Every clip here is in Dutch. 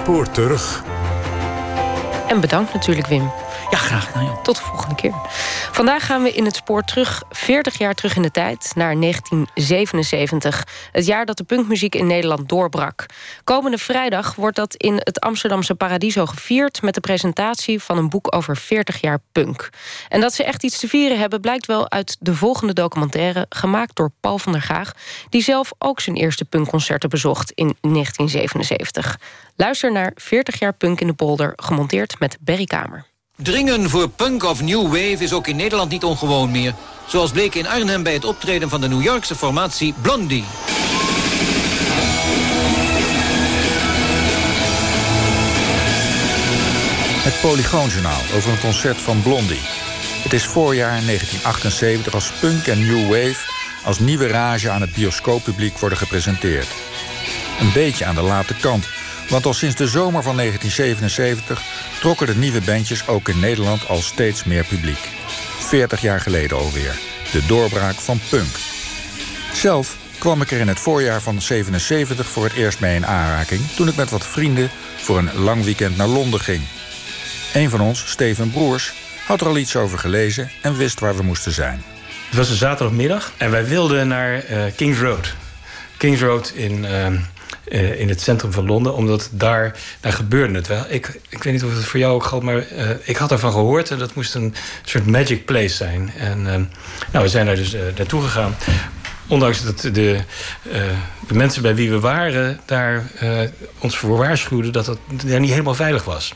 spoor terug. En bedankt natuurlijk, Wim. Ja, graag gedaan. Tot de volgende keer. Vandaag gaan we in het spoor terug, 40 jaar terug in de tijd, naar 1977. Het jaar dat de punkmuziek in Nederland doorbrak. Komende vrijdag wordt dat in het Amsterdamse Paradiso gevierd... met de presentatie van een boek over 40 jaar punk. En dat ze echt iets te vieren hebben... blijkt wel uit de volgende documentaire... gemaakt door Paul van der Gaag... die zelf ook zijn eerste punkconcerten bezocht in 1977. Luister naar 40 jaar punk in de polder... gemonteerd met Berry Kamer. Dringen voor punk of new wave is ook in Nederland niet ongewoon meer. Zoals bleek in Arnhem bij het optreden van de New Yorkse formatie Blondie. Het Polygoonjournaal over een concert van Blondie. Het is voorjaar 1978 als punk en new wave... als nieuwe rage aan het bioscooppubliek worden gepresenteerd. Een beetje aan de late kant... Want al sinds de zomer van 1977 trokken de nieuwe bandjes ook in Nederland al steeds meer publiek. 40 jaar geleden alweer. De doorbraak van punk. Zelf kwam ik er in het voorjaar van 77 voor het eerst mee in aanraking... toen ik met wat vrienden voor een lang weekend naar Londen ging. Een van ons, Steven Broers, had er al iets over gelezen... en wist waar we moesten zijn. Het was een zaterdagmiddag en wij wilden naar uh, Kings Road. Kings Road in... Uh, in het centrum van Londen. Omdat daar, daar gebeurde het wel. Ik, ik weet niet of het voor jou ook geldt, maar uh, ik had ervan gehoord. En dat moest een soort magic place zijn. En uh, nou, we zijn daar dus naartoe gegaan. Ondanks dat de, de mensen bij wie we waren daar ons voor waarschuwden dat het daar niet helemaal veilig was.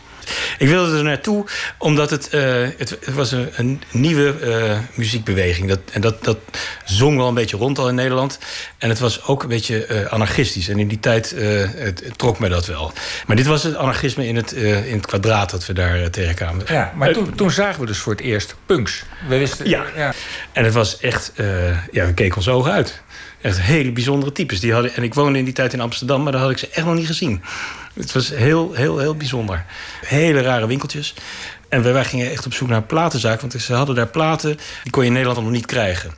Ik wilde er naartoe omdat het, uh, het, het, was een, een nieuwe uh, muziekbeweging. Dat, en dat, dat zong wel een beetje rond al in Nederland. En het was ook een beetje uh, anarchistisch. En in die tijd het, het trok me dat wel. Maar dit was het anarchisme in het, in het kwadraat dat we daar tegenkwamen. Ja, maar toen, toen zagen we dus voor het eerst punks. We wisten, ja. ja. En het was echt... ja, we keken ons ogen uit. Echt hele bijzondere types. Die hadden, en ik woonde in die tijd in Amsterdam, maar daar had ik ze echt nog niet gezien. Het was heel, heel, heel bijzonder. Hele rare winkeltjes. En wij gingen echt op zoek naar een platenzaak. Want ze hadden daar platen, die kon je in Nederland nog niet krijgen.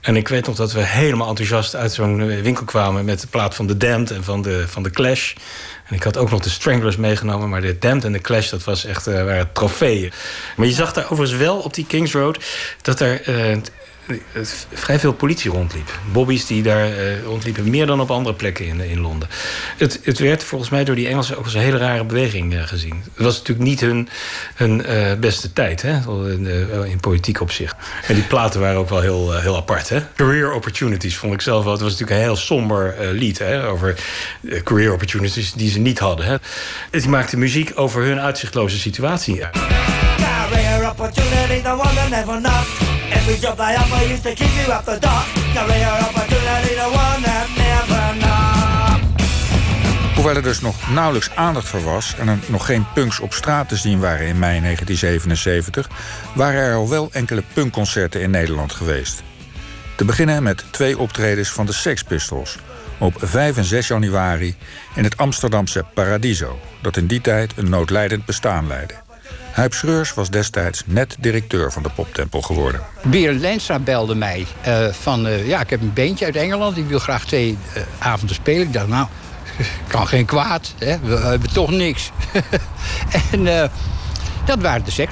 En ik weet nog dat we helemaal enthousiast uit zo'n winkel kwamen... met de plaat van The Damned en van de, van de Clash. En ik had ook nog de Stranglers meegenomen. Maar de Damned en de Clash, dat was echt, uh, waren trofeeën. Maar je zag daar overigens wel op die Kings Road... dat er uh, vrij veel politie rondliep. Bobby's die daar uh, rondliepen, meer dan op andere plekken in, in Londen. Het, het werd volgens mij door die Engelsen ook als een hele rare beweging uh, gezien. Het was natuurlijk niet hun, hun beste tijd, hè? In, in, politiek opzicht. En die platen waren ook wel heel, heel apart. Hè? Career opportunities vond ik zelf wel. Het was natuurlijk een heel somber lied hè? over career opportunities die ze niet hadden. Hè? Het maakte muziek over hun uitzichtloze situatie. To you the one that never Hoewel er dus nog nauwelijks aandacht voor was en er nog geen punks op straat te zien waren in mei 1977, waren er al wel enkele punkconcerten in Nederland geweest. Te beginnen met twee optredens van de Sex Pistols op 5 en 6 januari in het Amsterdamse Paradiso, dat in die tijd een noodlijdend bestaan leidde. Huip Schreurs was destijds net directeur van de poptempel geworden. Berend Lenstra belde mij uh, van... Uh, ja, ik heb een beentje uit Engeland. Ik wil graag twee uh, avonden spelen. Ik dacht, nou, kan geen kwaad. Hè? We, we hebben toch niks. en dat waren de.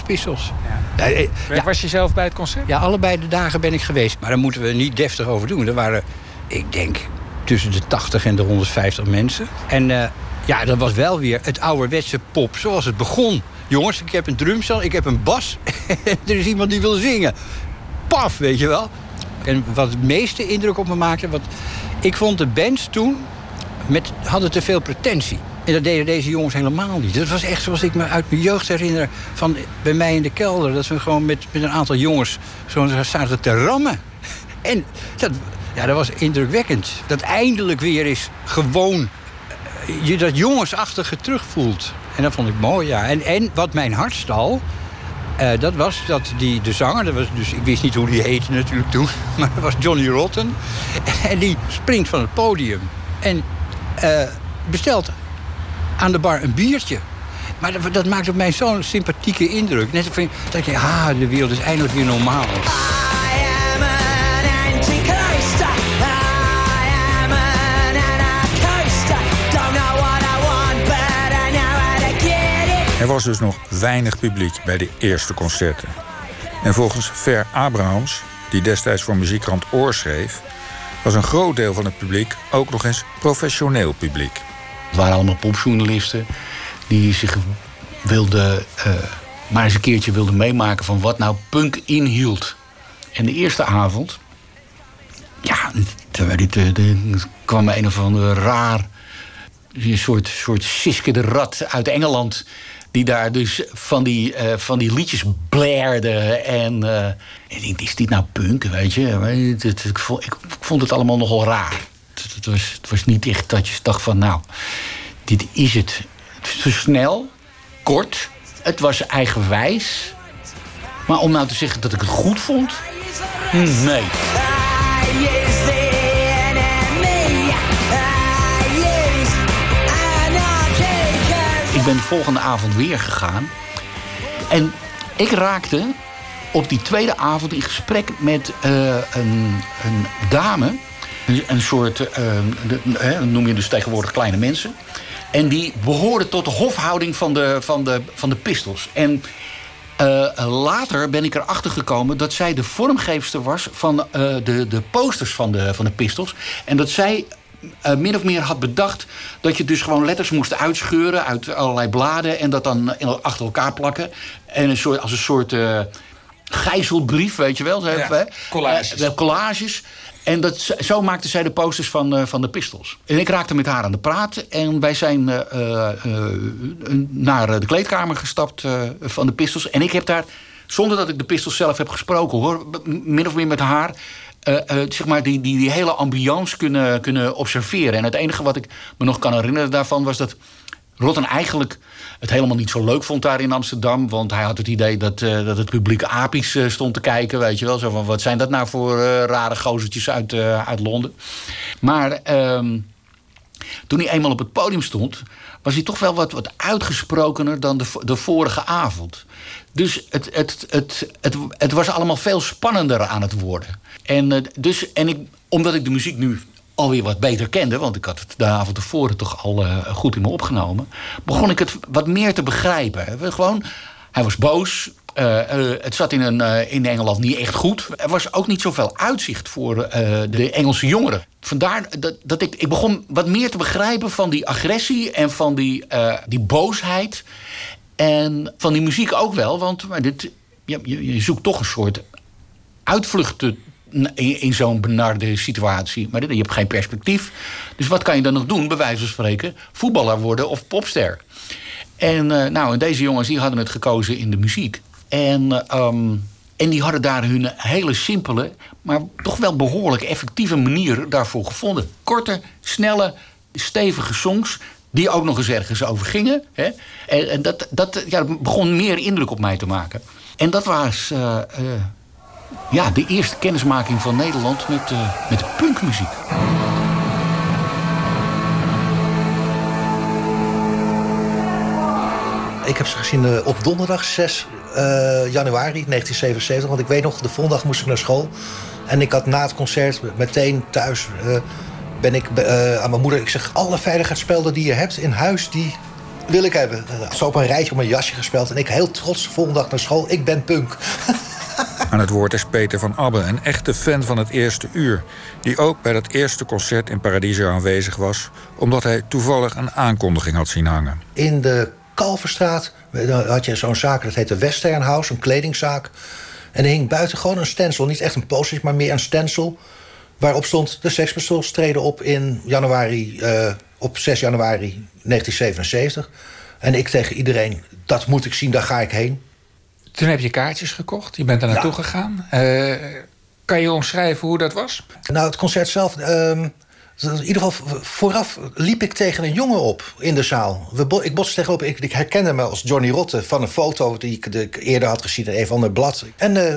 Ja. Ja, was je zelf bij het concert? Ja, allebei de dagen ben ik geweest. Maar daar moeten we niet deftig over doen. Er waren, ik denk, tussen de 80 en de 150 mensen. En ja, dat was wel weer het ouderwetse pop zoals het begon. Jongens, ik heb een drumstel, ik heb een bas. er is iemand die wil zingen. Paf, weet je wel. En wat het meeste indruk op me maakte... Wat, ik vond de bands toen met, hadden te veel pretentie. En dat deden deze jongens helemaal niet. Dat was echt zoals ik me uit mijn jeugd herinner... van bij mij in de kelder. Dat we gewoon met, met een aantal jongens zo zaten te rammen. En dat, ja, dat was indrukwekkend. Dat eindelijk weer is gewoon... Eh, je dat jongensachtige terugvoelt. En dat vond ik mooi, ja. En, en wat mijn hart stal, uh, dat was dat die, de zanger, dat was dus, ik wist niet hoe die heette natuurlijk toen, maar dat was Johnny Rotten. En die springt van het podium en uh, bestelt aan de bar een biertje. Maar dat, dat maakt op mij zo'n sympathieke indruk. Net van, dat ik, ah, de wereld is eindelijk weer normaal. Er was dus nog weinig publiek bij de eerste concerten. En volgens Ver Abrahams, die destijds voor muziekkrant Oor schreef... was een groot deel van het publiek ook nog eens professioneel publiek. Het waren allemaal popjournalisten die zich wilden... Uh, maar eens een keertje wilden meemaken van wat nou punk inhield. En de eerste avond... Ja, er kwam een of ander raar... Een soort, soort Siske de Rat uit Engeland die daar dus van die, uh, van die liedjes blairde. En uh, ik denk, is dit nou punk, weet je? Ik, vond, het allemaal nogal raar. Het, was, het was niet echt dat je dacht van, nou, dit is het. Het is te snel, kort, het was eigenwijs. Maar om nou te zeggen dat ik het goed vond, hm, nee. Ik ben de volgende avond weer gegaan. En ik raakte op die tweede avond in gesprek met uh, een, een, dame. Een, soort, uh, noem je dus tegenwoordig kleine mensen. En die behoorde tot de hofhouding van de, van de, van de Pistols. En uh, later ben ik erachter gekomen dat zij de vormgeefster was van de, de posters van de, van de Pistols. En dat zij uh, min of meer had bedacht dat je dus gewoon letters moest uitscheuren uit allerlei bladen en dat dan achter elkaar plakken. En een soort, als een soort uh, gijzelbrief, weet je wel. Ja, collages. Uh, collages. En dat, zo maakte zij de posters van, van de Pistols. En ik raakte met haar aan de praat. En wij zijn naar de kleedkamer gestapt van de Pistols. En ik heb daar, zonder dat ik de Pistols zelf heb gesproken hoor... min of meer met haar uh, zeg maar die, die, die hele ambiance kunnen, kunnen observeren. En het enige wat ik me nog kan herinneren daarvan was dat Rotten eigenlijk het helemaal niet zo leuk vond daar in Amsterdam. Want hij had het idee dat, uh, dat het publiek apisch stond te kijken. Weet je wel. Zo van, wat zijn dat nou voor rare gozertjes uit, uit Londen. Maar ehm, toen hij eenmaal op het podium stond... was hij toch wel wat, wat uitgesprokener dan de, de vorige avond. Dus het, het, het, het, het was allemaal veel spannender aan het worden. En, uh, dus, en ik, omdat ik de muziek nu alweer wat beter kende... want ik had het de avond tevoren toch al uh, goed in me opgenomen... begon ik het wat meer te begrijpen. Gewoon, hij was boos. Uh, het zat in, een, in Engeland niet echt goed. Er was ook niet zoveel uitzicht voor de Engelse jongeren. Vandaar dat, dat ik, ik begon wat meer te begrijpen van die agressie... en van die, die boosheid... En van die muziek ook wel, want maar dit, je, je, zoekt toch een soort uitvluchten in, in zo'n benarde situatie. Maar je hebt geen perspectief. Dus wat kan je dan nog doen, bij wijze van spreken? Voetballer worden of popster. En, uh, nou, en deze jongens die hadden het gekozen in de muziek. En, um, en die hadden daar hun hele simpele, maar toch wel behoorlijk effectieve manier daarvoor gevonden. Korte, snelle, stevige songs die ook nog eens ergens over gingen. Hè? En, en, dat, dat ja, begon meer indruk op mij te maken. En dat was uh, uh, ja, de eerste kennismaking van Nederland met, uh, met punkmuziek. Ik heb ze gezien op donderdag 6 januari 1977. Want ik weet nog, de volgende dag moest ik naar school. En ik had na het concert meteen thuis ben ik uh, aan mijn moeder... Ik zeg, alle veiligheidsspelden die je hebt in huis... die wil ik hebben. Zo op een rijtje op mijn jasje gespeld. En ik heel trots de volgende dag naar school. Ik ben punk. Aan het woord is Peter van Abbe, een echte fan van het eerste uur... die ook bij dat eerste concert in Paradiso aanwezig was... omdat hij toevallig een aankondiging had zien hangen. In de Kalverstraat had je zo'n zaak, dat heette Western House, een kledingzaak. En er hing buiten gewoon een stencil. Niet echt een poster, maar meer een stencil Waarop stond de Sex Pistols treden op in januari, uh, op 6 januari 1977. En ik tegen iedereen, dat moet ik zien, daar ga ik heen. Toen heb je kaartjes gekocht, je bent daar naartoe ja. gegaan. Uh, kan je omschrijven hoe dat was? Nou, het concert zelf... Uh, in ieder geval vooraf liep ik tegen een jongen op in de zaal. We, ik botste tegenop, ik, ik herkende me als Johnny Rotte... van een foto die ik, die ik eerder had gezien in een van de blad. En uh,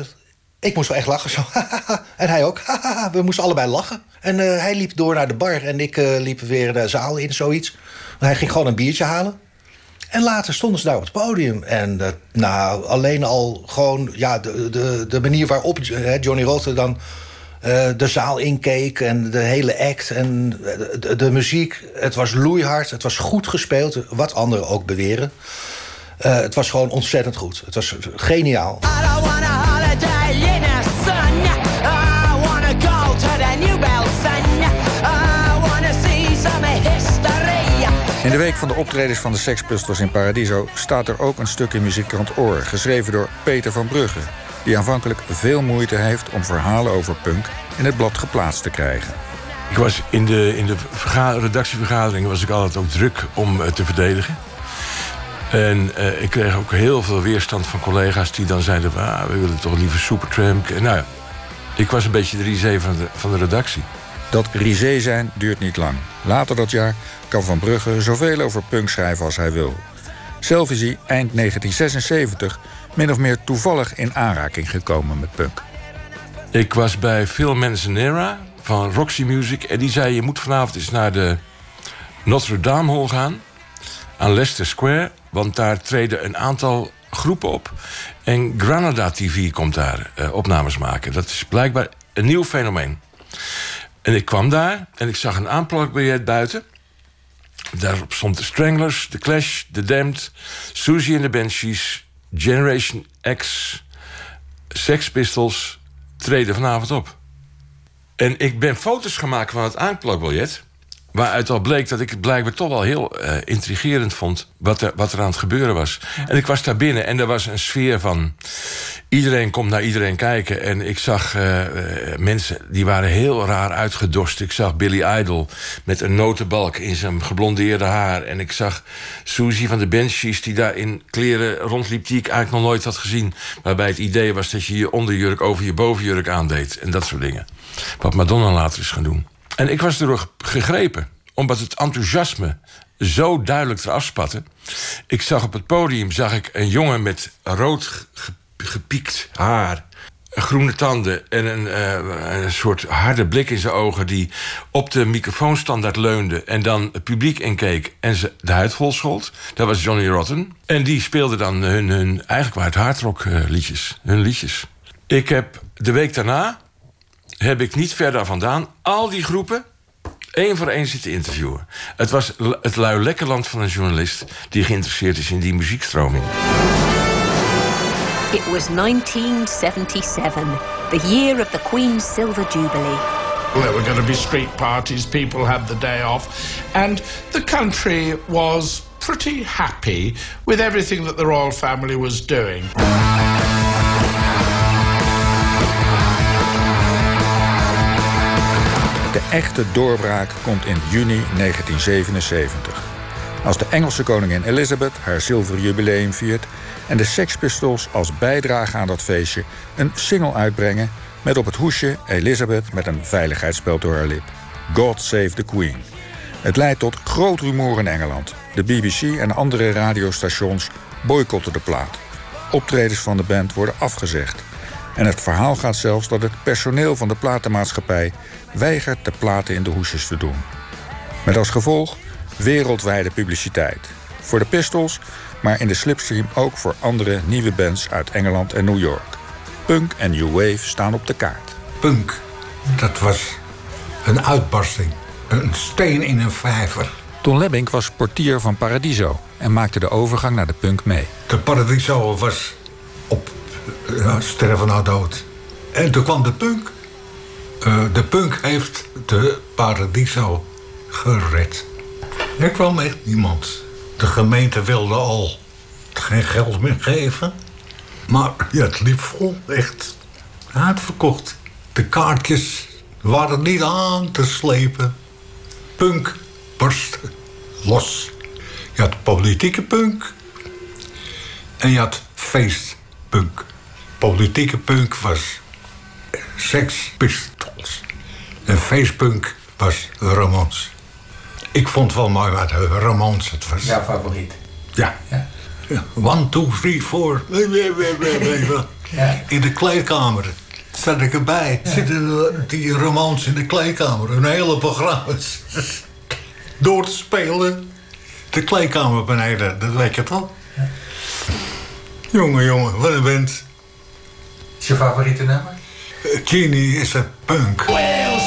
ik moest wel echt lachen. Zo. en hij ook. We moesten allebei lachen. En uh, hij liep door naar de bar en ik uh, liep weer de zaal in, zoiets. Hij ging gewoon een biertje halen. En later stonden ze daar op het podium. En uh, nou, alleen al gewoon ja, de, de, de manier waarop Johnny Rotter dan de zaal inkeek... en de hele act en de, de, muziek. Het was loeihard, het was goed gespeeld. Wat anderen ook beweren. Het was gewoon ontzettend goed. Het was geniaal. In de week van de optredens van de Sex Pistols in Paradiso staat er ook een stukje muziek aan het oor, geschreven door Peter van Brugge, die aanvankelijk veel moeite heeft om verhalen over punk in het blad geplaatst te krijgen. Ik was in de, in de redactievergaderingen was ik altijd ook druk om uh, te verdedigen. En uh, ik kreeg ook heel veel weerstand van collega's die dan zeiden: we willen toch liever Supertramp. Nou ja, ik was een beetje de risée van de, van de redactie. Dat risée zijn duurt niet lang. Later dat jaar kan Van Brugge zoveel over punk schrijven als hij wil. Zelf is hij eind 1976 min of meer toevallig in aanraking gekomen met punk. Ik was bij Phil Manzanera van Roxy Music... en die zei, je moet vanavond eens naar de Notre Dame Hall gaan... aan Leicester Square, want daar treden een aantal groepen op. En Granada TV komt daar uh, opnames maken. Dat is blijkbaar een nieuw fenomeen. En ik kwam daar en ik zag een aanplakbiljet buiten. Daarop stond de Stranglers, The Clash, The Damned... Susie and the Banshees, Generation X... Sex Pistols treden vanavond op. En ik ben foto's gemaakt van het aanplakbiljet... Waaruit al bleek dat ik het blijkbaar toch wel heel uh, intrigerend vond... Wat er, wat er aan het gebeuren was. En ik was daar binnen en er was een sfeer van... iedereen komt naar iedereen kijken. En ik zag uh, mensen die waren heel raar uitgedost. Ik zag Billy Idol met een notenbalk in zijn geblondeerde haar. En ik zag Susie van de Banshees die daar in kleren rondliep... die ik eigenlijk nog nooit had gezien. Waarbij het idee was dat je je onderjurk over je bovenjurk aandeed. En dat soort dingen. Wat Madonna later is gaan doen. En ik was erdoor gegrepen, omdat het enthousiasme zo duidelijk eraf spatte. Ik zag op het podium zag ik een jongen met rood gepiekt haar, groene tanden en een, uh, een, soort harde blik in zijn ogen die op de microfoonstandaard leunde en dan het publiek inkeek en ze de huid vol schold. Dat was Johnny Rotten. En die speelde dan hun, hun eigenlijk waren het hardrock liedjes, hun liedjes. Ik heb de week daarna heb ik niet verder vandaan al die groepen één voor één zitten interviewen. Het was het lui lekkerland van een journalist die geïnteresseerd is in die muziekstroming. It was 1977, the year of the Queen's Silver Jubilee. There were going to be street parties, people had the day off, and the country was pretty happy with everything that the royal family was doing. De echte doorbraak komt in juni 1977. Als de Engelse koningin Elizabeth haar zilveren jubileum viert en de Sex Pistols als bijdrage aan dat feestje een single uitbrengen met op het hoesje Elizabeth met een veiligheidsspel door haar lip. God Save the Queen. Het leidt tot groot rumoer in Engeland. De BBC en andere radiostations boycotten de plaat. Optredens van de band worden afgezegd. En het verhaal gaat zelfs dat het personeel van de platenmaatschappij weigert de platen in de hoesjes te doen. Met als gevolg wereldwijde publiciteit. Voor de Pistols, maar in de slipstream ook voor andere nieuwe bands uit Engeland en New York. Punk en New Wave staan op de kaart. Punk, dat was een uitbarsting. Een steen in een vijver. Ton Lebbink was portier van Paradiso en maakte de overgang naar de punk mee. De Paradiso was op uh, sterven na dood. En toen kwam de punk. Uh, de punk heeft de Paradiso gered. Er kwam echt niemand. De gemeente wilde al geen geld meer geven. Maar ja, het liep vol, echt uitverkocht. De kaartjes waren niet aan te slepen. Punk barstte los. Je had politieke punk. En je had feestpunk. Politieke punk was Sex Pistols. En feestpunk was Ramones. Ik vond wel mooi wat Ramones het was. Jouw favoriet? Ja. ja. One, two, three, four. In de kleedkamer zat ik erbij. Zitten die Ramones in de kleedkamer. Een hele programma door te spelen. De kleedkamer beneden, dat weet je toch? Jongen, jongen, wat een band. Is je favoriete nummer? Genie is een punk. Well,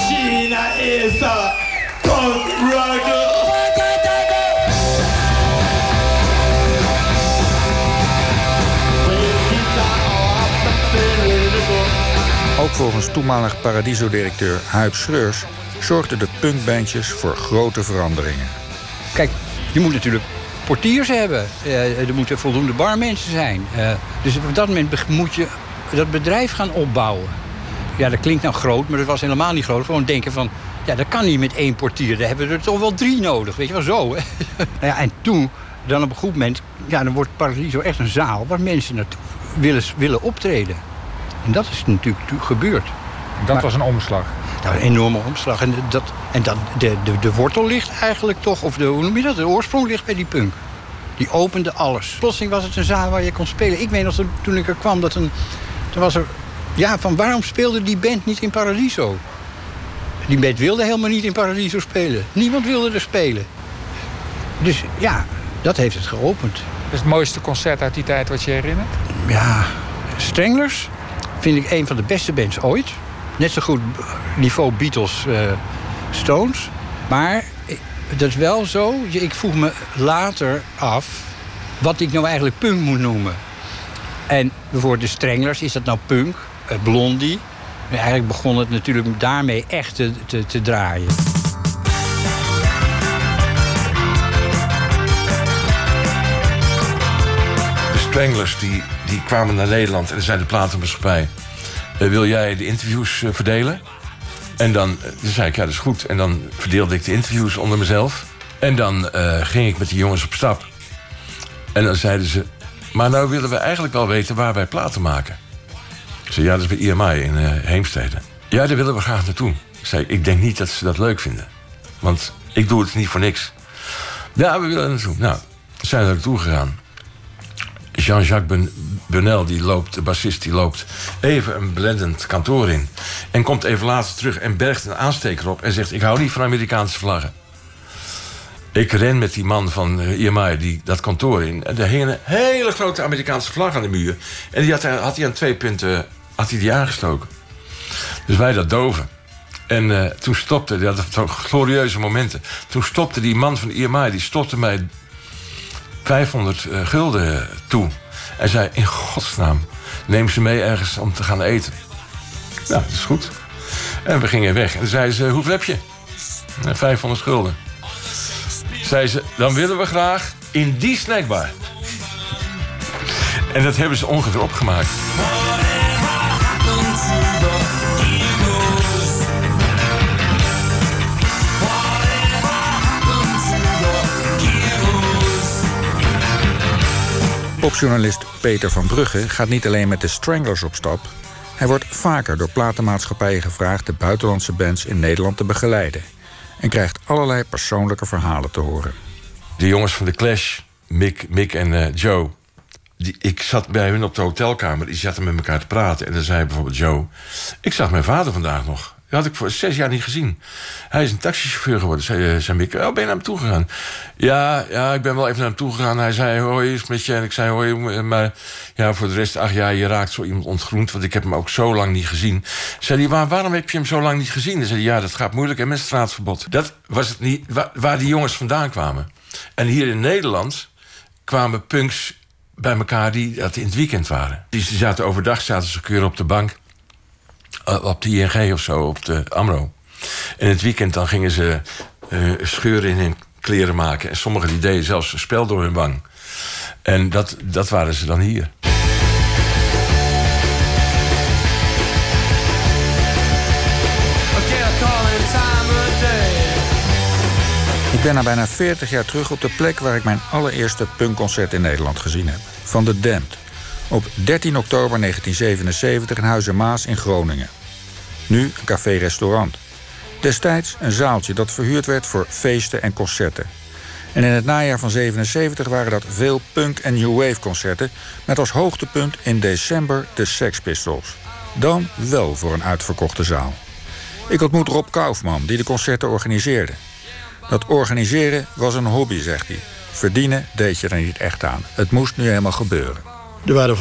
ook volgens toenmalig Paradiso-directeur Huib Schreurs zorgden de punkbandjes voor grote veranderingen. Kijk, je moet natuurlijk portiers hebben. Eh, er moeten voldoende barmensen zijn. Eh, dus op dat moment moet je dat bedrijf gaan opbouwen. Ja, dat klinkt nou groot, maar dat was helemaal niet groot. Gewoon denken van, ja, dat kan niet met één portier. Daar hebben we er toch wel drie nodig, weet je wel, zo. nou ja, en toen, dan op een goed moment... ja, dan wordt Paradiso echt een zaal waar mensen naartoe willen, willen optreden. En dat is natuurlijk gebeurd. Dat was een omslag? Nou, een enorme omslag. En, dat, en dat, de, de, de wortel ligt eigenlijk toch, of de, hoe noem je dat? De oorsprong ligt bij die punk. Die opende alles. Plotseling was het een zaal waar je kon spelen. Ik weet nog, toen ik er kwam, dat een, toen was er... Ja, van waarom speelde die band niet in Paradiso? Die band wilde helemaal niet in Paradiso spelen. Niemand wilde er spelen. Dus ja, dat heeft het geopend. Het mooiste concert uit die tijd wat je herinnert? Ja, Stranglers vind ik een van de beste bands ooit. Net zo goed niveau Beatles, uh, Stones. Maar dat is wel zo. Ik vroeg me later af wat ik nou eigenlijk punk moet noemen. En voor de Stranglers is dat nou punk, uh, Blondie. En eigenlijk begon het natuurlijk daarmee echt te, te, draaien. De Stranglers die, die kwamen naar Nederland en zei de platenmaatschappij... Uh, wil jij de interviews uh, verdelen? En dan, dan zei ik, ja, dat is goed. En dan verdeelde ik de interviews onder mezelf. En dan ging ik met die jongens op stap. En dan zeiden ze... maar nou willen we eigenlijk wel weten waar wij platen maken. Ik zei, ja, dat is bij IMI in uh, Heemstede. Ja, daar willen we graag naartoe. Ik zei, ik denk niet dat ze dat leuk vinden. Want ik doe het niet voor niks. Ja, we willen naartoe. Nou, zijn we naartoe gegaan. Jean-Jacques Bunel, die loopt, de bassist, die loopt even een blendend kantoor in. En komt even later terug en bergt een aansteker op en zegt: Ik hou niet van Amerikaanse vlaggen. Ik ren met die man van IMI die, dat kantoor in. En er hing een hele grote Amerikaanse vlag aan de muur. En die had, had hij aan twee punten had hij die aangestoken. Dus wij dat doven. En uh, toen stopte, dat had glorieuze momenten. Toen stopte die man van IMI, die stopte mij 500 uh, gulden toe. En zei, in godsnaam, neem ze mee ergens om te gaan eten. Nou, dat is goed. En we gingen weg. En toen zei ze, hoeveel heb je? 500 gulden. Zei ze, dan willen we graag in die snackbar. En dat hebben ze ongeveer opgemaakt. Popjournalist Peter van Brugge gaat niet alleen met de Stranglers op stap. Hij wordt vaker door platenmaatschappijen gevraagd de buitenlandse bands in Nederland te begeleiden. En krijgt allerlei persoonlijke verhalen te horen. De jongens van de Clash, Mick, Mick en uh, Joe. Die, ik zat bij hun op de hotelkamer, die zaten met elkaar te praten. En dan zei bijvoorbeeld Joe: Ik zag mijn vader vandaag nog. Had ik voor zes jaar niet gezien. Hij is een taxichauffeur geworden, zei, zei Mick. Oh, ben je naar hem toe gegaan? Ja, ja, ik ben wel even naar hem toe gegaan. Hij zei, hoi, is met je? En ik zei, hoi, maar ja, voor de rest... ach ja, je raakt zo iemand ontgroend, want ik heb hem ook zo lang niet gezien. Zei hij, waar, waarom heb je hem zo lang niet gezien? Dan zei hij, ja, dat gaat moeilijk en met straatverbod. Dat was het niet, waar, die jongens vandaan kwamen. En hier in Nederland kwamen punks bij elkaar die dat in het weekend waren. Die zaten overdag, zaten ze keurig op de bank op de ING of zo, op de AMRO. En het weekend dan gingen ze uh, scheuren in hun kleren maken. En sommigen die deden zelfs een spel door hun wang. En dat, dat waren ze dan hier. Ik ben na bijna 40 jaar terug op de plek waar ik mijn allereerste punkconcert in Nederland gezien heb. Van de Damned. Op 13 oktober 1977 in Huizen Maas in Groningen. Nu een café-restaurant. Destijds een zaaltje dat verhuurd werd voor feesten en concerten. En in het najaar van 77 waren dat veel punk- en new wave concerten... met als hoogtepunt in december de Sex Pistols. Dan wel voor een uitverkochte zaal. Ik ontmoet Rob Kaufman, die de concerten organiseerde. Dat organiseren was een hobby, zegt hij. Verdienen deed je er niet echt aan. Het moest nu helemaal gebeuren. Er waren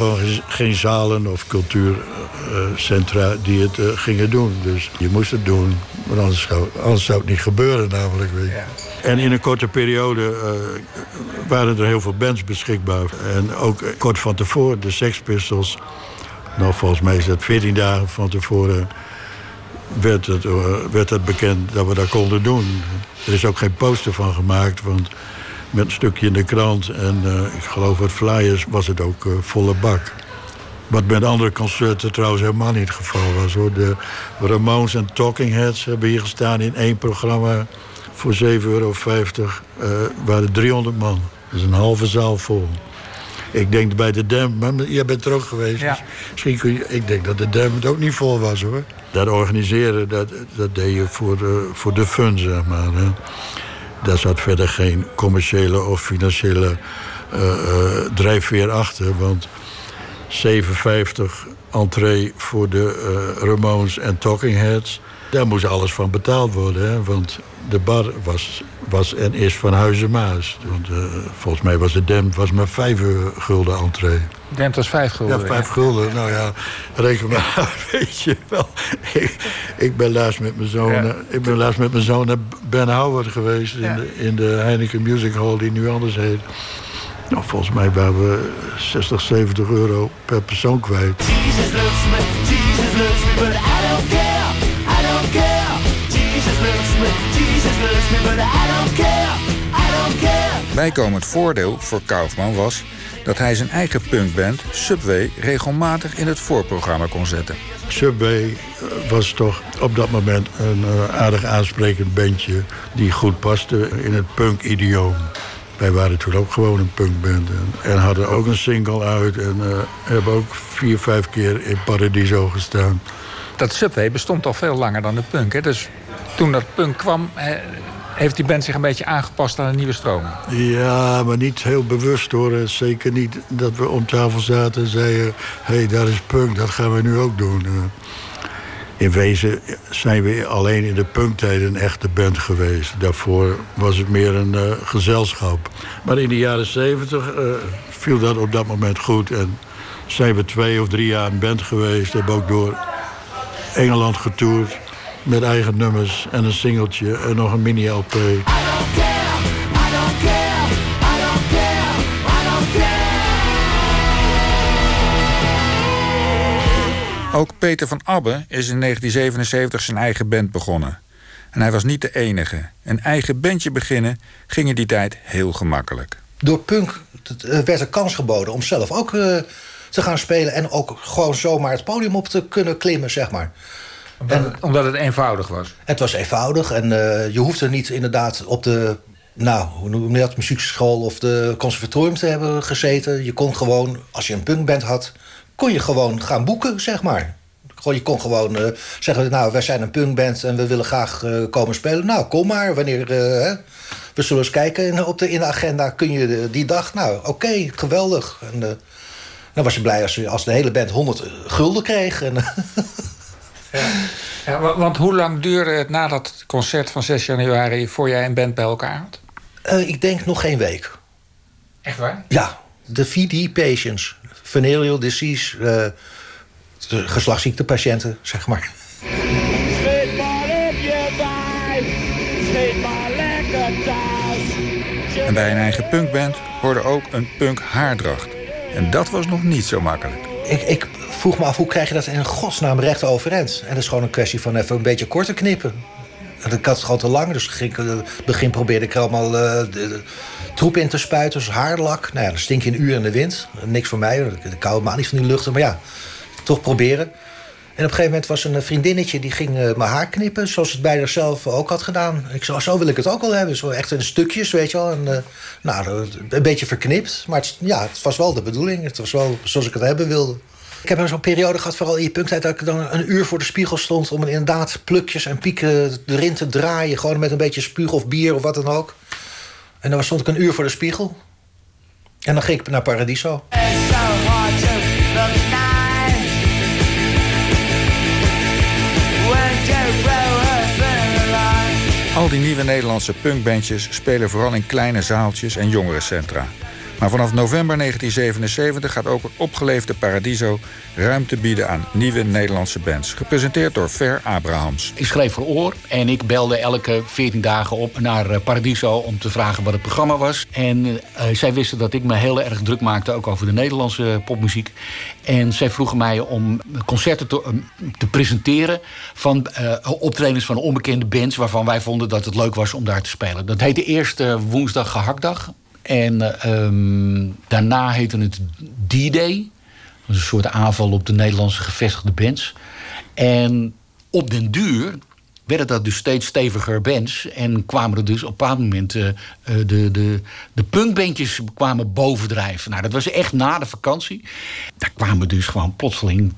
geen zalen of cultuurcentra die het uh, gingen doen. Dus je moest het doen, maar anders zou, anders zou het niet gebeuren namelijk. Weet je. En in een korte periode uh, waren er heel veel bands beschikbaar. En ook kort van tevoren, de Sex Pistols Nou, volgens mij is dat 14 dagen van tevoren werd het, eh, werd het bekend dat we dat konden doen. Er is ook geen poster van gemaakt, want met een stukje in de krant en uh, ik geloof wat flyers was het ook uh, volle bak. Wat met andere concerten trouwens helemaal niet het geval was. Hoor. De Ramones en Talking Heads hebben hier gestaan in één programma voor 7,50 euro. Uh, waren 300 man. Dat is een halve zaal vol. Ik denk bij de Dam, maar jij bent er ook geweest. Ja. Dus misschien kun je, ik denk dat de Dam het ook niet vol was hoor. Dat organiseren, dat, dat deed je voor de, voor de fun, zeg maar. Hè. Daar zat verder geen commerciële of financiële uh, uh, drijfveer achter. Want 7,50 entree voor de uh, Ramones en Talking Heads. Daar moest alles van betaald worden. Hè? Want de bar was, was en is van Huizen Maas. Want, uh, volgens mij was de Dem was maar 5 gulden entree. Dem was 5 gulden? Ja, 5 gulden. Nou ja, reken maar weet je wel. Ik, ik ben laatst met mijn zoon, ja. ik ben laatst met mijn zoon naar Ben Howard geweest... In, ja. de, in de Heineken Music Hall, die nu anders heet. Nou, volgens mij waren we 60, 70 euro per persoon kwijt. Jesus loves me, Jesus loves me, but I don't care. Jesus loves me, Jesus loves me, but I don't care, I don't care. Bijkomend voordeel voor Kaufman was dat hij zijn eigen punkband Subway regelmatig in het voorprogramma kon zetten. Subway was toch op dat moment een uh, aardig aansprekend bandje die goed paste in het punk-idioom. Wij waren toen ook gewoon een punkband. En, en hadden ook een single uit. En uh, hebben ook vier, vijf keer in Paradiso gestaan. Dat Subway bestond al veel langer dan de punk. Hè? Dus toen dat punk kwam, heeft die band zich een beetje aangepast aan de nieuwe stroming. Ja, maar niet heel bewust hoor. Zeker niet dat we om tafel zaten en zeiden... hé, hey, daar is punk, dat gaan we nu ook doen. Uh, in wezen zijn we alleen in de punktijd een echte band geweest. Daarvoor was het meer een uh, gezelschap. Maar in de jaren zeventig uh, viel dat op dat moment goed. En zijn we twee of drie jaar een band geweest. Hebben ook door Engeland getoerd. Met eigen nummers en een singeltje en nog een mini-LP. Ook Peter van Abbe is in 1977 zijn eigen band begonnen. En hij was niet de enige. Een eigen bandje beginnen ging in die tijd heel gemakkelijk. Door punk werd er kans geboden om zelf ook uh, te gaan spelen... en ook gewoon zomaar het podium op te kunnen klimmen, zeg maar. Omdat, en, het, omdat het eenvoudig was? Het was eenvoudig en uh, je hoefde niet inderdaad op de... Nou, hoe noem je dat? Muziekschool of de conservatorium te hebben gezeten. Je kon gewoon, als je een punkband had kon je gewoon gaan boeken, zeg maar. Je kon gewoon uh, zeggen, nou, wij zijn een punkband... en we willen graag uh, komen spelen. Nou, kom maar, wanneer... We zullen eens kijken in, op de, in de agenda. Kun je die dag? Nou, oké, okay, geweldig. En dan was je blij als, als de hele band 100 gulden kreeg. En, ja. ja, want hoe lang duurde het na dat concert van 6 januari... voor jij een band bij elkaar had? ik denk nog geen week. Echt waar? Ja, de VD-patients venereal disease, uh, geslachtsziektepatiënten, zeg maar. En bij een eigen punkband hoorde ook een punk haardracht. En dat was nog niet zo makkelijk. Ik, ik vroeg me af, hoe krijg je dat in godsnaam recht overeind? En dat is gewoon een kwestie van even een beetje korter knippen. En had het gewoon te lang, dus in het begin probeerde ik er allemaal de, de, troep in te spuiten, dus haarlak. Nou ja, dan stink je een uur in de wind. Niks voor mij, ik hou maar niet van die luchten. Maar ja, toch proberen. En op een gegeven moment was een vriendinnetje... die ging uh, mijn haar knippen, zoals het bij haarzelf ook had gedaan. Ik zei, zo wil ik het ook wel hebben. Zo echt in stukjes, weet je wel. En, nou, een beetje verknipt. Maar het, ja, het was wel de bedoeling. Het was wel zoals ik het hebben wilde. Ik heb zo'n periode gehad, vooral in je punktijd... dat ik dan een uur voor de spiegel stond... om inderdaad plukjes en pieken erin te draaien. Gewoon met een beetje spuug of bier of wat dan ook. En dan stond ik een uur voor de spiegel. En dan ging ik naar Paradiso. Al die nieuwe Nederlandse punkbandjes spelen vooral in kleine zaaltjes en jongerencentra. Maar vanaf november 1977 gaat ook het opgeleefde Paradiso ruimte bieden aan nieuwe Nederlandse bands. Gepresenteerd door Ver Abrahams. Ik schreef voor oor en ik belde elke 14 dagen op naar eh, Paradiso om te vragen wat het programma was. En uh, zij wisten dat ik me heel erg druk maakte ook over de Nederlandse popmuziek. En zij vroegen mij om concerten te, te presenteren van uh, optredens van onbekende bands waarvan wij vonden dat het leuk was om daar te spelen. Dat heette eerst woensdag gehaktdag. En ehm, daarna heette het D-Day. Een soort aanval op de Nederlandse gevestigde bands. En op den duur werden dat dus steeds steviger bands. En kwamen er dus op een bepaald moment... Uh, de, de, de punkbandjes kwamen bovendrijven. Nou, dat was echt na de vakantie. Daar kwamen dus gewoon plotseling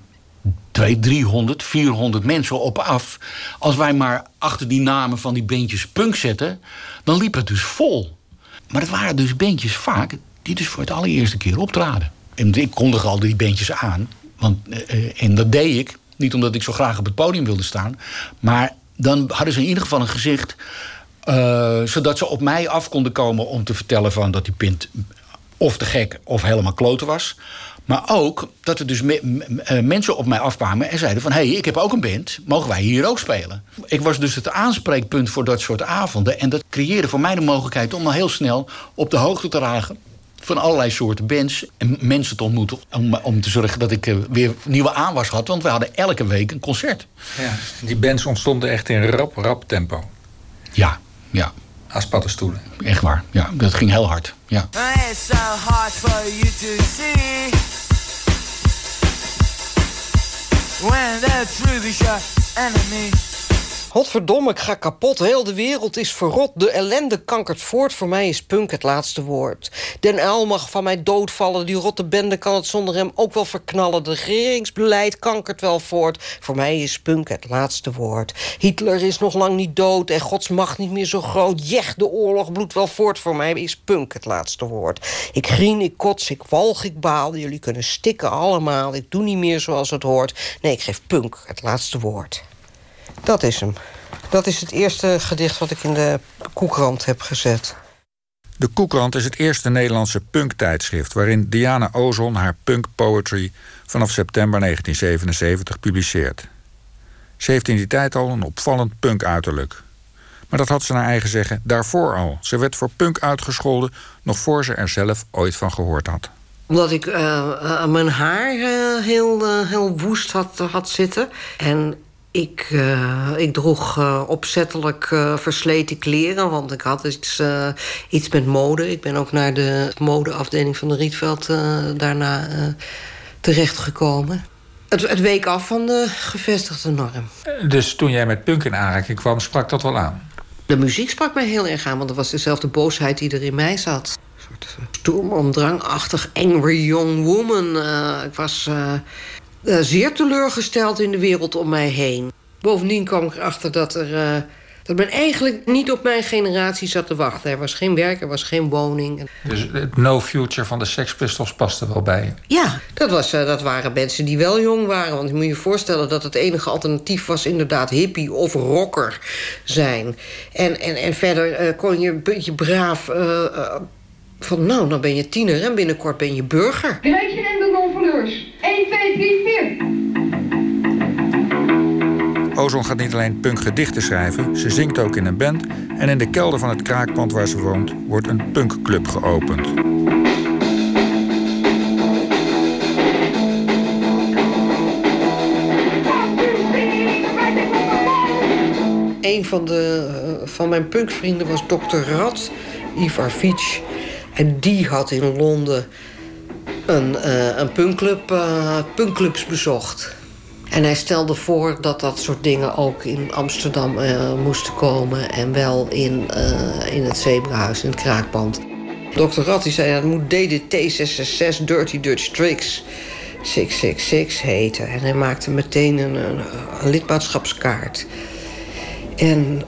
200, 300, 400 mensen op af. Als wij maar achter die namen van die bandjes punk zetten... dan liep het dus vol. Maar het waren dus bandjes vaak die dus voor het allereerste keer optraden. En ik kondigde al die bandjes aan. Want, uh, en dat deed ik. Niet omdat ik zo graag op het podium wilde staan. Maar dan hadden ze in ieder geval een gezicht. Uh, zodat ze op mij af konden komen om te vertellen van dat die pint of te gek of helemaal kloten was. Maar ook dat er dus me uh, mensen op mij afkwamen en zeiden van... hé, hey, ik heb ook een band, mogen wij hier ook spelen? Ik was dus het aanspreekpunt voor dat soort avonden. En dat creëerde voor mij de mogelijkheid om al heel snel op de hoogte te ragen van allerlei soorten bands en mensen te ontmoeten... om, om te zorgen dat ik uh, weer nieuwe aanwas had. Want we hadden elke week een concert. Ja, die bands ontstonden echt in rap, rap tempo. Ja, ja. Als paddenstoelen. Echt waar, ja. Dat ging heel hard, ja. It's so hard for you to see When the truth is your enemy Godverdomme, ik ga kapot. Heel de wereld is verrot. De ellende kankert voort. Voor mij is punk het laatste woord. Den uil mag van mij doodvallen. Die rotte bende kan het zonder hem ook wel verknallen. De regeringsbeleid kankert wel voort. Voor mij is punk het laatste woord. Hitler is nog lang niet dood. En Gods macht niet meer zo groot. Jech, de oorlog bloedt wel voort. Voor mij is punk het laatste woord. Ik grien, ik kots, ik walg, ik baal. Jullie kunnen stikken allemaal. Ik doe niet meer zoals het hoort. Nee, ik geef punk het laatste woord. Dat is hem. Dat is het eerste gedicht wat ik in de Koekrand heb gezet. De Koekrand is het eerste Nederlandse punktijdschrift... waarin Diana Ozon haar punk poetry vanaf september 1977 publiceert. Ze heeft in die tijd al een opvallend punk-uiterlijk. Maar dat had ze naar eigen zeggen daarvoor al. Ze werd voor punk uitgescholden... nog voor ze er zelf ooit van gehoord had omdat ik uh, mijn haar uh, heel, heel woest had, had zitten. En ik, uh, ik droeg uh, opzettelijk uh, versleten kleren, want ik had iets, iets met mode. Ik ben ook naar de modeafdeling van de Rietveld daarna terechtgekomen. Het, het week af van de gevestigde norm. Dus toen jij met punk in aanraking kwam, sprak dat wel aan? De muziek sprak mij heel erg aan, want het was dezelfde boosheid die er in mij zat. Een soort stoermomdrangachtig angry young woman. ik was uh, zeer teleurgesteld in de wereld om mij heen. Bovendien kwam ik erachter dat er. Uh, dat men eigenlijk niet op mijn generatie zat te wachten. Er was geen werk, er was geen woning. Dus het no future van de Sex Pistols paste wel bij je? Ja, dat, was, uh, dat waren mensen die wel jong waren. Want je moet je voorstellen dat het enige alternatief was... inderdaad hippie of rocker zijn. En, en, en verder uh, kon je een beetje braaf... Uh, van nou, dan ben je tiener en binnenkort ben je burger. Ozon gaat niet alleen punkgedichten schrijven, ze zingt ook in een band... en in de kelder van het kraakpand waar ze woont wordt een punkclub geopend. Een van, de, uh, van mijn punkvrienden was Dr. Rad, Ivar Fiets... En die had in Londen een, uh, een punkclub, uh, punkclubs bezocht. En hij stelde voor dat dat soort dingen ook in Amsterdam uh, moesten komen. En wel in, in het Zebrahuis, in het Kraakpand. Dr. Ratti zei dat moet DDT 666 Dirty Dutch Tricks 666 heten. En hij maakte meteen een, een, lidmaatschapskaart. En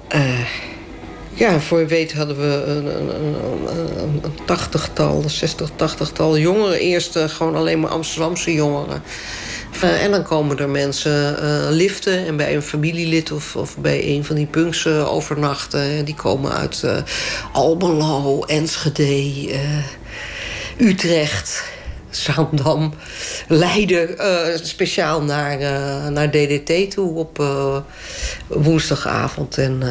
ja, voor je weet hadden we een, een, een, een tachtigtal, zestig, tachtigtal jongeren. Eerst gewoon alleen maar Amsterdamse jongeren. Uh, en dan komen er mensen uh, liften en bij een familielid of, of bij een van die punks overnachten. Die komen uit Almelo, Enschede, Utrecht, Zaandam, Leiden speciaal naar, naar DDT toe op woensdagavond en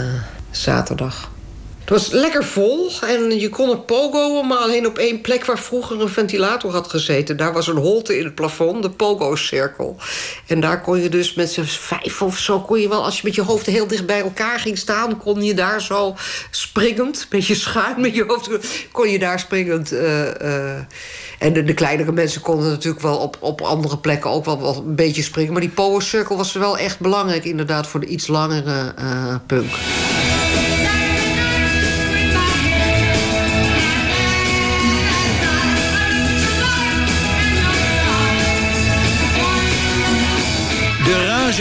zaterdag. Het was lekker vol en je kon het pogo, maar alleen op één plek waar vroeger een ventilator had gezeten. Daar was een holte in het plafond, de pogo-cirkel. En daar kon je dus met z'n vijf of zo, kon je wel, als je met je hoofd heel dicht bij elkaar ging staan, kon je daar zo springend, beetje schuin met je hoofd, kon je daar springend. Uh, uh, en de, kleinere mensen konden natuurlijk wel op, op andere plekken ook wel, wel een beetje springen. Maar die pogo-cirkel was wel echt belangrijk, inderdaad, voor de iets langere uh, punk.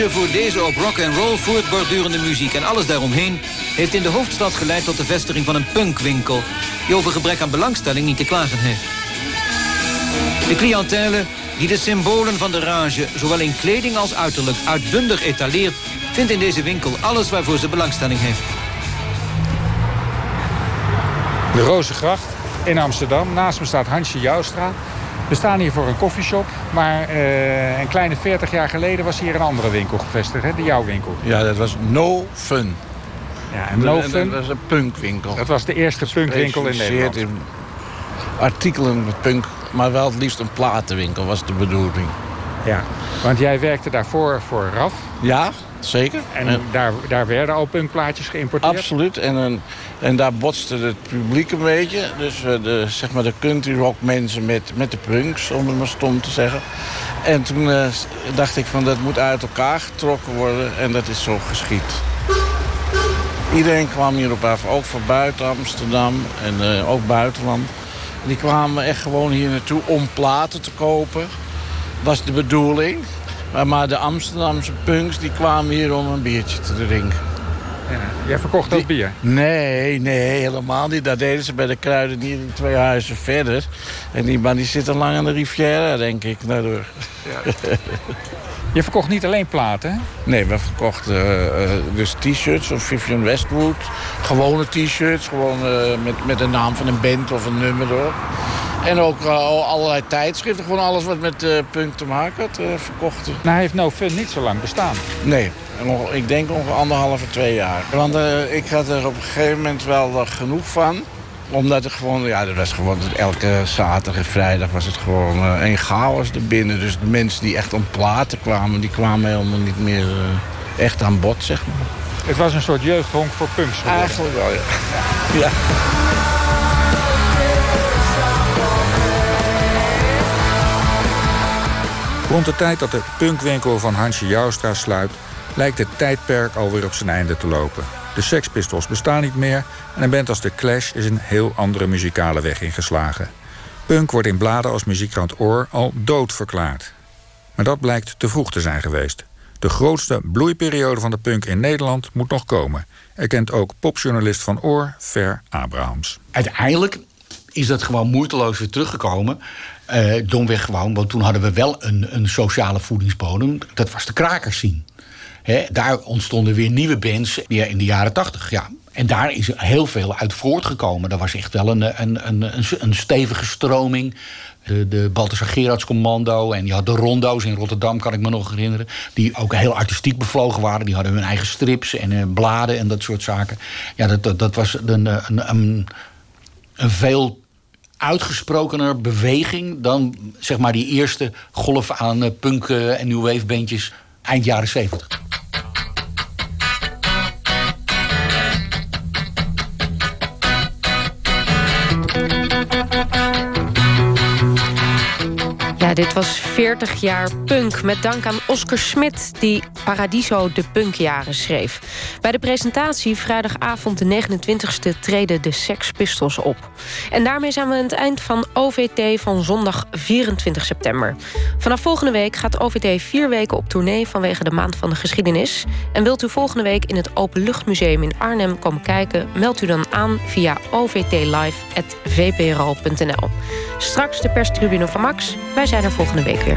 Voor deze op rock and roll voortbordurende muziek en alles daaromheen heeft in de hoofdstad geleid tot de vestiging van een punkwinkel die over gebrek aan belangstelling niet te klagen heeft. De cliëntele die de symbolen van de rage zowel in kleding als uiterlijk uitbundig etaleert, vindt in deze winkel alles waarvoor ze belangstelling heeft. De Rozengracht in Amsterdam. Naast me staat Hansje Joustra. We staan hier voor een koffieshop, maar uh, een kleine 40 jaar geleden was hier een andere winkel gevestigd, hè? de jouw winkel. Ja, dat was No Fun. Ja, en No Fun? Dat was een punkwinkel. Dat was de eerste punkwinkel in Nederland. in artikelen met punk, maar wel het liefst een platenwinkel was de bedoeling. Ja, want jij werkte daarvoor voor RAF. Ja, zeker. En, en daar, daar werden al punkplaatjes geïmporteerd? Absoluut. En, en daar botste het publiek een beetje. Dus de, zeg maar de country rock mensen met, met de punks, om het maar stom te zeggen. En toen uh, dacht ik van dat moet uit elkaar getrokken worden. En dat is zo geschied. Iedereen kwam hierop af, ook van buiten Amsterdam en uh, ook buitenland. Die kwamen echt gewoon hier naartoe om platen te kopen. Was de bedoeling. Maar de Amsterdamse punks die kwamen hier om een biertje te drinken. Ja, jij verkocht ook bier? Nee, nee, helemaal niet. Dat deden ze bij de kruidenier in twee huizen verder. En die, maar die zitten lang aan de Riviera, denk ik, daardoor. Ja. Je verkocht niet alleen platen, hè? Nee, we verkochten uh, dus t-shirts van Vivian Westwood. Gewone t-shirts, gewoon uh, met, met de naam van een band of een nummer erop. En ook uh, allerlei tijdschriften. Gewoon alles wat met uh, punk te maken had, uh, verkochten. Nou, hij heeft No Fun niet zo lang bestaan. Nee, ik denk ongeveer anderhalve, twee jaar. Want ik had er op een gegeven moment wel genoeg van omdat het gewoon, ja, dat was gewoon elke zaterdag en vrijdag was het gewoon uh, een chaos erbinnen. Dus de mensen die echt om platen kwamen, die kwamen helemaal niet meer uh, echt aan bod, zeg maar. Het was een soort jeugdhonk voor punks. Eigenlijk wel, ja. ja. Rond de tijd dat de punkwinkel van Hansje Joustra sluit... lijkt het tijdperk alweer op zijn einde te lopen. De Sex Pistols bestaan niet meer en een band als The Clash is een heel andere muzikale weg ingeslagen. Punk wordt in bladen als muziekkrant Oor al dood verklaard. Maar dat blijkt te vroeg te zijn geweest. De grootste bloeiperiode van de punk in Nederland moet nog komen. Erkent ook popjournalist van Oor, Ver Abrahams. Uiteindelijk is dat gewoon moeiteloos weer teruggekomen. Uh, domweg gewoon, want toen hadden we wel een, een sociale voedingsbodem. Dat was de krakers zien. He, daar ontstonden weer nieuwe bands in de jaren tachtig. Ja. En daar is heel veel uit voortgekomen. Er was echt wel een, een, een, een stevige stroming. De, de Balthasar Gerards Commando en je had de Rondo's in Rotterdam, kan ik me nog herinneren. Die ook heel artistiek bevlogen waren. Die hadden hun eigen strips en uh, bladen en dat soort zaken. Ja, dat, dat, dat was een, een, een, een veel uitgesprokener beweging dan zeg maar die eerste golf aan uh, punk uh, en new wave eind jaren 70. Dit was 40 jaar punk. Met dank aan Oscar Smit, die Paradiso de punkjaren schreef. Bij de presentatie vrijdagavond de 29e treden de Sex Pistols op. En daarmee zijn we aan het eind van OVT van zondag 24 september. Vanaf volgende week gaat OVT vier weken op tournee vanwege de Maand van de Geschiedenis. En wilt u volgende week in het Openluchtmuseum in Arnhem komen kijken... meld u dan aan via ovtlive.vpro.nl. Straks de perstribune van Max. Wij volgende week weer.